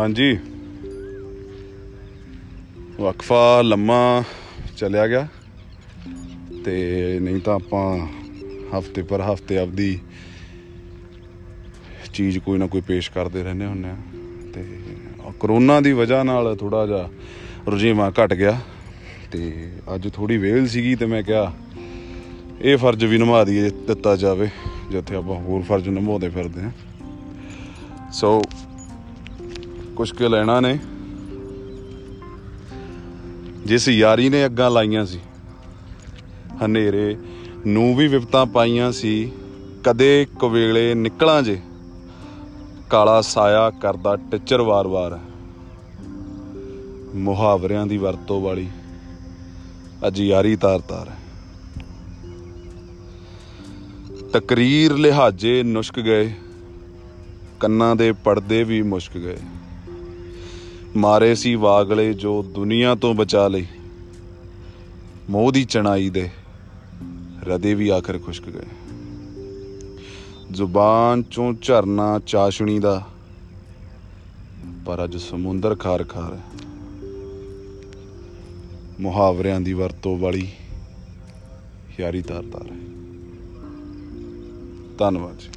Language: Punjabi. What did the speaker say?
ਹਾਂਜੀ। ਵਕਫਾ ਲੰਮਾ ਚੱਲਿਆ ਗਿਆ ਤੇ ਨਹੀਂ ਤਾਂ ਆਪਾਂ ਹਫ਼ਤੇ ਪਰ ਹਫ਼ਤੇ ਆਪਦੀ ਚੀਜ਼ ਕੋਈ ਨਾ ਕੋਈ ਪੇਸ਼ ਕਰਦੇ ਰਹਿੰਦੇ ਹੁੰਨੇ ਆ। ਤੇ ਆਹ ਕਰੋਨਾ ਦੀ ਵਜ੍ਹਾ ਨਾਲ ਥੋੜਾ ਜਿਹਾ ਰੁਝੇਵਾਂ ਘਟ ਗਿਆ ਤੇ ਅੱਜ ਥੋੜੀ ਵੇਲ ਸੀਗੀ ਤੇ ਮੈਂ ਕਿਹਾ ਇਹ ਫਰਜ਼ ਵੀ ਨਿਭਾ ਦਈਏ, ਦਿੱਤਾ ਜਾਵੇ, ਜਿੱਥੇ ਆਪਾਂ ਹੋਰ ਫਰਜ਼ ਨਿਭਾਉਂਦੇ ਫਿਰਦੇ ਆ। ਸੋ ਕੁਛ ਕੁ ਲੈਣਾ ਨੇ। ਜਿਸ ਯਾਰੀ ਨੇ ਅੱਗਾਂ ਲਾਈਆਂ ਸੀ। ਹਨੇਰੇ ਨੂੰ ਵੀ ਵਿਪਤਾਂ ਪਾਈਆਂ ਸੀ। ਕਦੇ ਕਵੇਲੇ ਨਿਕਲਾਂ ਜੇ। ਕਾਲਾ ਸਾਇਆ ਕਰਦਾ ਟਿੱਚਰ ਵਾਰ-ਵਾਰ। ਮੁਹਾਵਰਿਆਂ ਦੀ ਵਰਤੋਂ ਵਾਲੀ ਅੱਜ ਯਾਰੀ ਤਾਰ-ਤਾਰ ਹੈ। ਤਕਰੀਰ ਲਿਹਾਜੇ ਨੁਸ਼ਕ ਗਏ। ਕੰਨਾਂ ਦੇ ਪਰਦੇ ਵੀ ਮੁਸ਼ਕ ਗਏ। ਮਾਰੇ ਸੀ ਵਾਗਲੇ ਜੋ ਦੁਨੀਆ ਤੋਂ ਬਚਾ ਲਈ। ਮੋਹ ਦੀ ਚਣਾਈ ਦੇ ਰਦੇ ਵੀ ਆਖਰ ਖੁਸ਼ਕ ਗਏ। ਜ਼ੁਬਾਨ ਚੋਂ ਝਰਨਾ ਚਾਸ਼ਣੀ ਦਾ, ਪਰ ਅੱਜ ਸਮੁੰਦਰ ਖਾਰ ਖਾਰ ਹੈ। ਮੁਹਾਵਰਿਆਂ ਦੀ ਵਰਤੋਂ ਵਾਲੀ ਯਾਰੀ ਤਾਰ ਤਾਰ ਹੈ। ਧੰਨਵਾਦ ਜੀ।